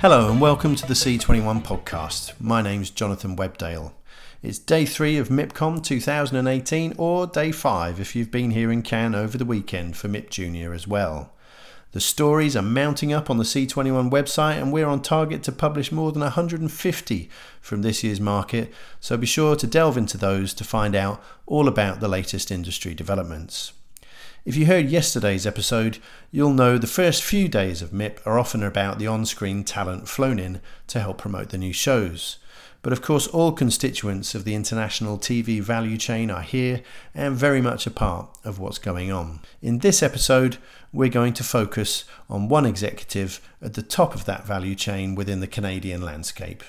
Hello and welcome to the C21 podcast. My name's Jonathan Webdale. It's day three of MIPCOM 2018, or day five if you've been here in Cannes over the weekend for MIP Junior as well. The stories are mounting up on the C21 website, and we're on target to publish more than 150 from this year's market, so be sure to delve into those to find out all about the latest industry developments. If you heard yesterday's episode, you'll know the first few days of MIP are often about the on screen talent flown in to help promote the new shows. But of course, all constituents of the international TV value chain are here and very much a part of what's going on. In this episode, we're going to focus on one executive at the top of that value chain within the Canadian landscape.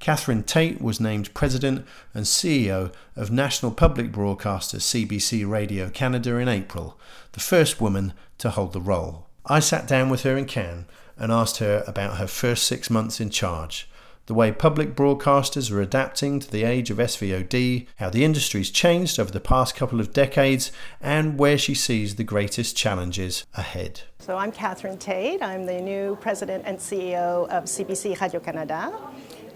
Catherine Tait was named President and CEO of national public broadcaster CBC Radio Canada in April, the first woman to hold the role. I sat down with her in Cannes and asked her about her first six months in charge the way public broadcasters are adapting to the age of SVOD, how the industry's changed over the past couple of decades, and where she sees the greatest challenges ahead. So I'm Catherine Tait. I'm the new president and CEO of CBC Radio Canada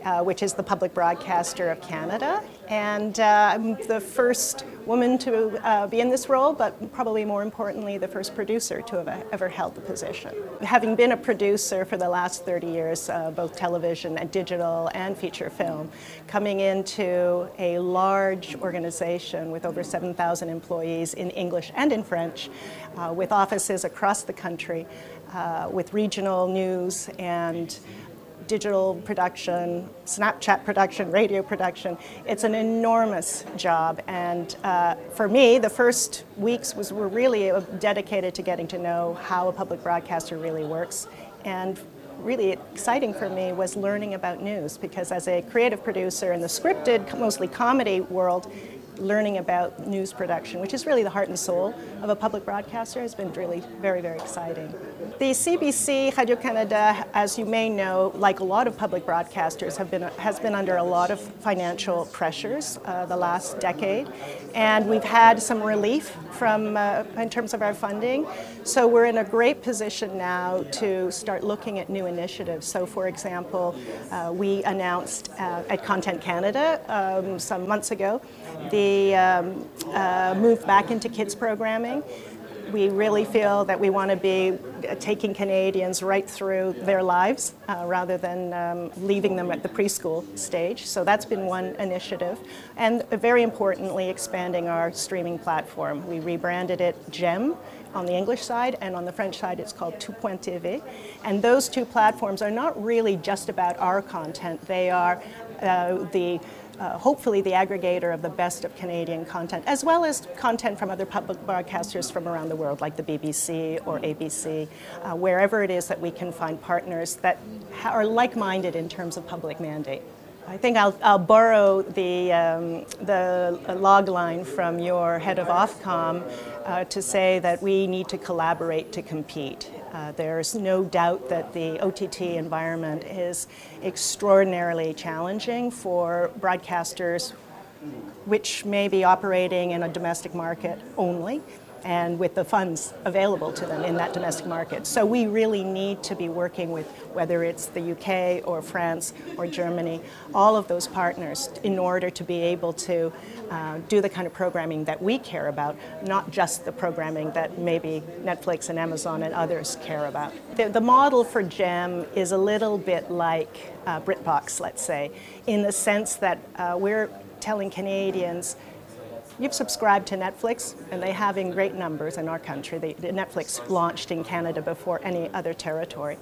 uh, which is the public broadcaster of Canada. And uh, I'm the first woman to uh, be in this role, but probably more importantly, the first producer to have ever held the position. Having been a producer for the last 30 years, uh, both television and digital and feature film, coming into a large organization with over 7,000 employees in English and in French, uh, with offices across the country, with regional news and digital production, Snapchat production, radio production. It's an enormous job. And uh, for me, the first weeks was, were really dedicated to getting to know how a public broadcaster really works. And really exciting for me was learning about news because as a creative producer in the scripted, mostly comedy world, learning about news production, which is really the heart and soul of a public broadcaster, has been really very, very exciting. The CBC Radio Canada, as you may know, like a lot of public broadcasters, have been has been under a lot of financial pressures uh, the last decade, and we've had some relief from uh, in terms of our funding. So we're in a great position now to start looking at new initiatives. So, for example, uh, we announced uh, at Content Canada um, some months ago the um, uh, move back into kids programming we really feel that we want to be taking Canadians right through their lives uh, rather than um, leaving them at the preschool stage. So that's been one initiative. And very importantly, expanding our streaming platform. We rebranded it GEM on the English side, and on the French side, it's called Tout Point. And those two platforms are not really just about our content, they are uh, the uh, hopefully the aggregator of the best of Canadian content, as well as content from other public broadcasters from around the world, like the BBC or ABC, uh, wherever it is that we can find partners that ha- are like minded in terms of public mandate. I think I'll, I'll borrow the, um, the log line from your head of Ofcom uh, to say that we need to collaborate to compete. Uh, there's no doubt that the OTT environment is extraordinarily challenging for broadcasters which may be operating in a domestic market only and with the funds available to them in that domestic market. So we really need to be working with whether it's the UK or France or Germany, all of those partners in order to be able to uh, do the kind of programming that we care about, not just the programming that maybe Netflix and Amazon and others care about. The, the model for GEM is a little bit like uh, BritBox, let's say, in the sense that uh, we're telling Canadians You've subscribed to Netflix, and they have in great numbers in our country. They, Netflix launched in Canada before any other territory.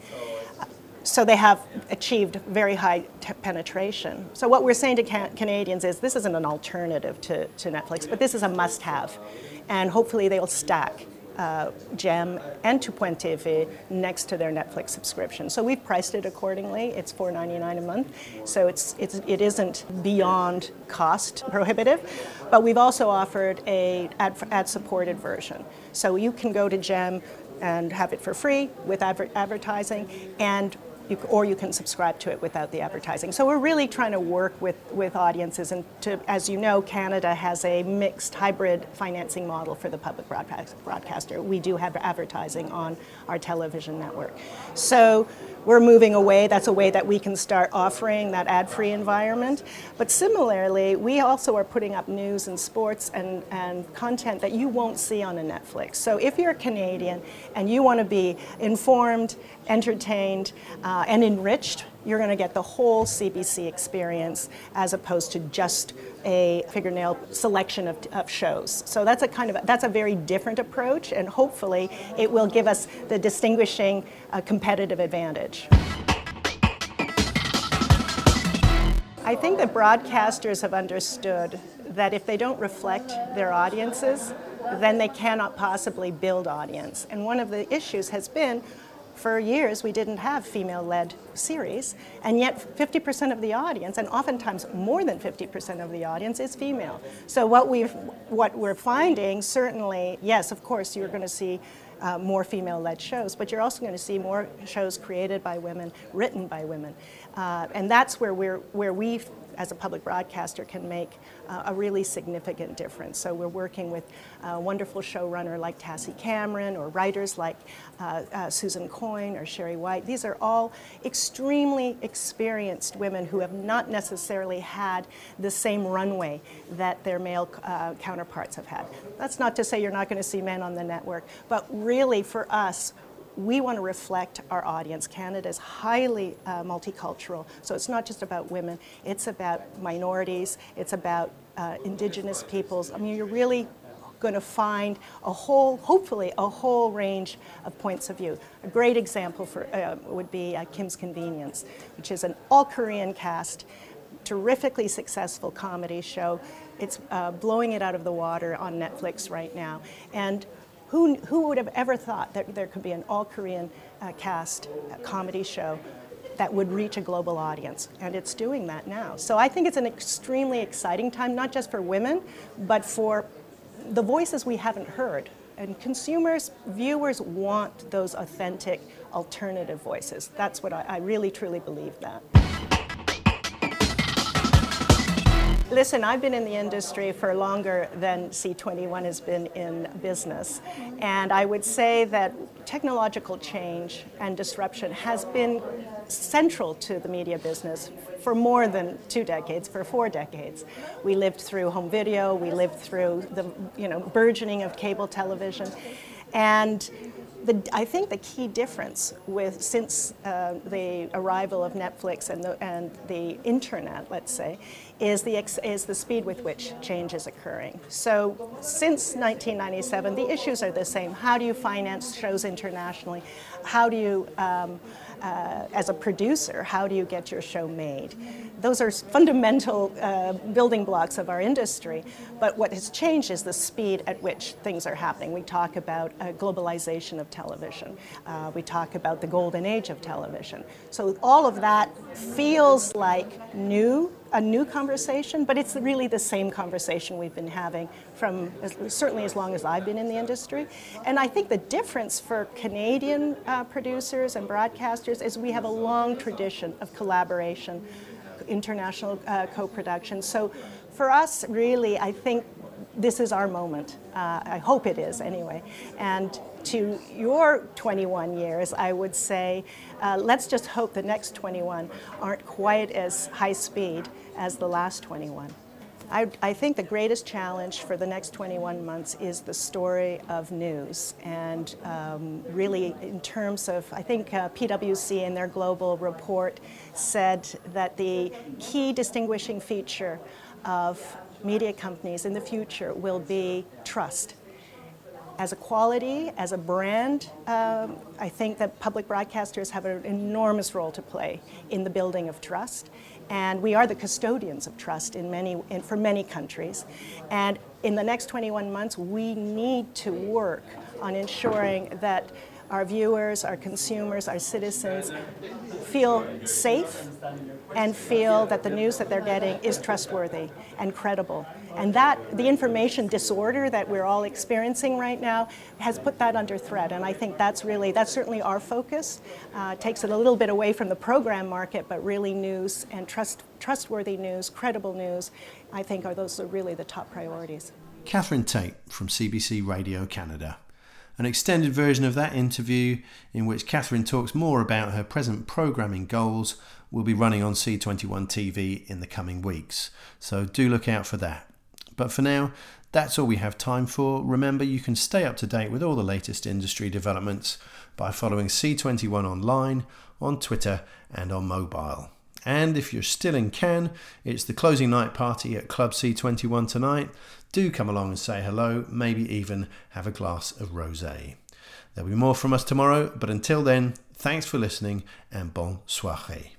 So they have achieved very high t- penetration. So what we're saying to can- Canadians is this isn't an alternative to, to Netflix, but this is a must-have, and hopefully they'll stack uh, GEM and Point TV next to their Netflix subscription. So we've priced it accordingly. It's $4.99 a month, so it's, it's it isn't beyond cost prohibitive. But we've also offered a ad, ad supported version, so you can go to GEM and have it for free with adver- advertising and you, or you can subscribe to it without the advertising. So we're really trying to work with, with audiences, and to, as you know, Canada has a mixed hybrid financing model for the public broadcast, broadcaster. We do have advertising on our television network. So we're moving away. That's a way that we can start offering that ad-free environment. But similarly, we also are putting up news and sports and, and content that you won't see on a Netflix. So if you're a Canadian and you want to be informed, entertained, uh, and enriched, you're going to get the whole CBC experience as opposed to just a fingernail selection of, of shows. So that's a kind of that's a very different approach, and hopefully it will give us the distinguishing uh, competitive advantage. I think that broadcasters have understood that if they don't reflect their audiences, then they cannot possibly build audience. And one of the issues has been for years we didn't have female led series, and yet 50% of the audience, and oftentimes more than 50% of the audience, is female. So, what, we've, what we're finding, certainly, yes, of course, you're going to see uh, more female led shows, but you're also going to see more shows created by women, written by women. Uh, and that's where, we're, where we as a public broadcaster can make uh, a really significant difference. So we're working with a wonderful showrunner like Tassie Cameron or writers like uh, uh, Susan Coyne or Sherry White. These are all extremely experienced women who have not necessarily had the same runway that their male uh, counterparts have had. That's not to say you're not going to see men on the network, but really for us, we want to reflect our audience. Canada is highly uh, multicultural, so it's not just about women, it's about minorities, it's about uh, indigenous peoples. I mean, you're really going to find a whole, hopefully, a whole range of points of view. A great example for, uh, would be uh, Kim's Convenience, which is an all Korean cast, terrifically successful comedy show. It's uh, blowing it out of the water on Netflix right now. And who, who would have ever thought that there could be an all Korean uh, cast uh, comedy show that would reach a global audience? And it's doing that now. So I think it's an extremely exciting time, not just for women, but for the voices we haven't heard. And consumers, viewers want those authentic, alternative voices. That's what I, I really, truly believe that. Listen, I've been in the industry for longer than C21 has been in business. And I would say that technological change and disruption has been central to the media business for more than two decades, for four decades. We lived through home video, we lived through the you know, burgeoning of cable television. And the, I think the key difference with since uh, the arrival of Netflix and the, and the internet, let's say, is the, is the speed with which change is occurring. So since 1997, the issues are the same. How do you finance shows internationally? How do you um, uh, as a producer, how do you get your show made? Those are fundamental uh, building blocks of our industry. But what has changed is the speed at which things are happening. We talk about uh, globalization of television. Uh, we talk about the golden age of television. So all of that feels like new a new conversation, but it's really the same conversation we've been having from as, certainly as long as I've been in the industry. And I think the difference for Canadian uh, producers and broadcasters is we have a long tradition of collaboration, international uh, co production. So for us, really, I think this is our moment. Uh, I hope it is anyway. And to your 21 years, I would say, uh, let's just hope the next 21 aren't quite as high speed as the last 21. I, I, think the greatest challenge for the next 21 months is the story of news. And um, really, in terms of, I think uh, PwC in their global report said that the key distinguishing feature of media companies in the future will be trust. As a quality, as a brand, um, I think that public broadcasters have an enormous role to play in the building of trust. And we are the custodians of trust in many, in, for many countries. And in the next 21 months, we need to work on ensuring that our viewers, our consumers, our citizens feel safe and feel that the news that they're getting is trustworthy and credible. And that, the information disorder that we're all experiencing right now, has put that under threat. And I think that's really, that's certainly our focus. Uh, takes it a little bit away from the program market, but really news and trust, trustworthy news, credible news, I think are those are really the top priorities. Catherine Tait from CBC Radio Canada. An extended version of that interview, in which Catherine talks more about her present programming goals, will be running on C21 TV in the coming weeks. So do look out for that. But for now, that's all we have time for. Remember, you can stay up to date with all the latest industry developments by following C21 online, on Twitter, and on mobile. And if you're still in Cannes, it's the closing night party at Club C21 tonight. Do come along and say hello, maybe even have a glass of rosé. There'll be more from us tomorrow, but until then, thanks for listening and bon soirée.